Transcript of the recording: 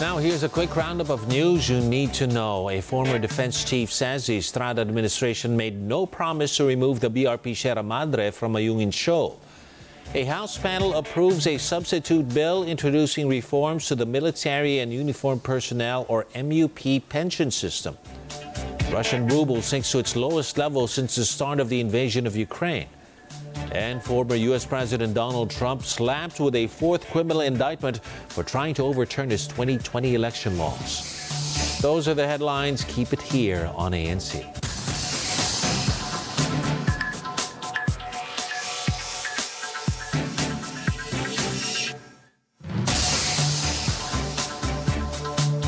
Now, here's a quick roundup of news you need to know. A former defense chief says the Estrada administration made no promise to remove the BRP Sierra Madre from Ayungin Shoal. A House panel approves a substitute bill introducing reforms to the military and uniformed personnel or MUP pension system. Russian ruble sinks to its lowest level since the start of the invasion of Ukraine. And former U.S. President Donald Trump slapped with a fourth criminal indictment for trying to overturn his 2020 election laws. Those are the headlines. Keep it here on ANC.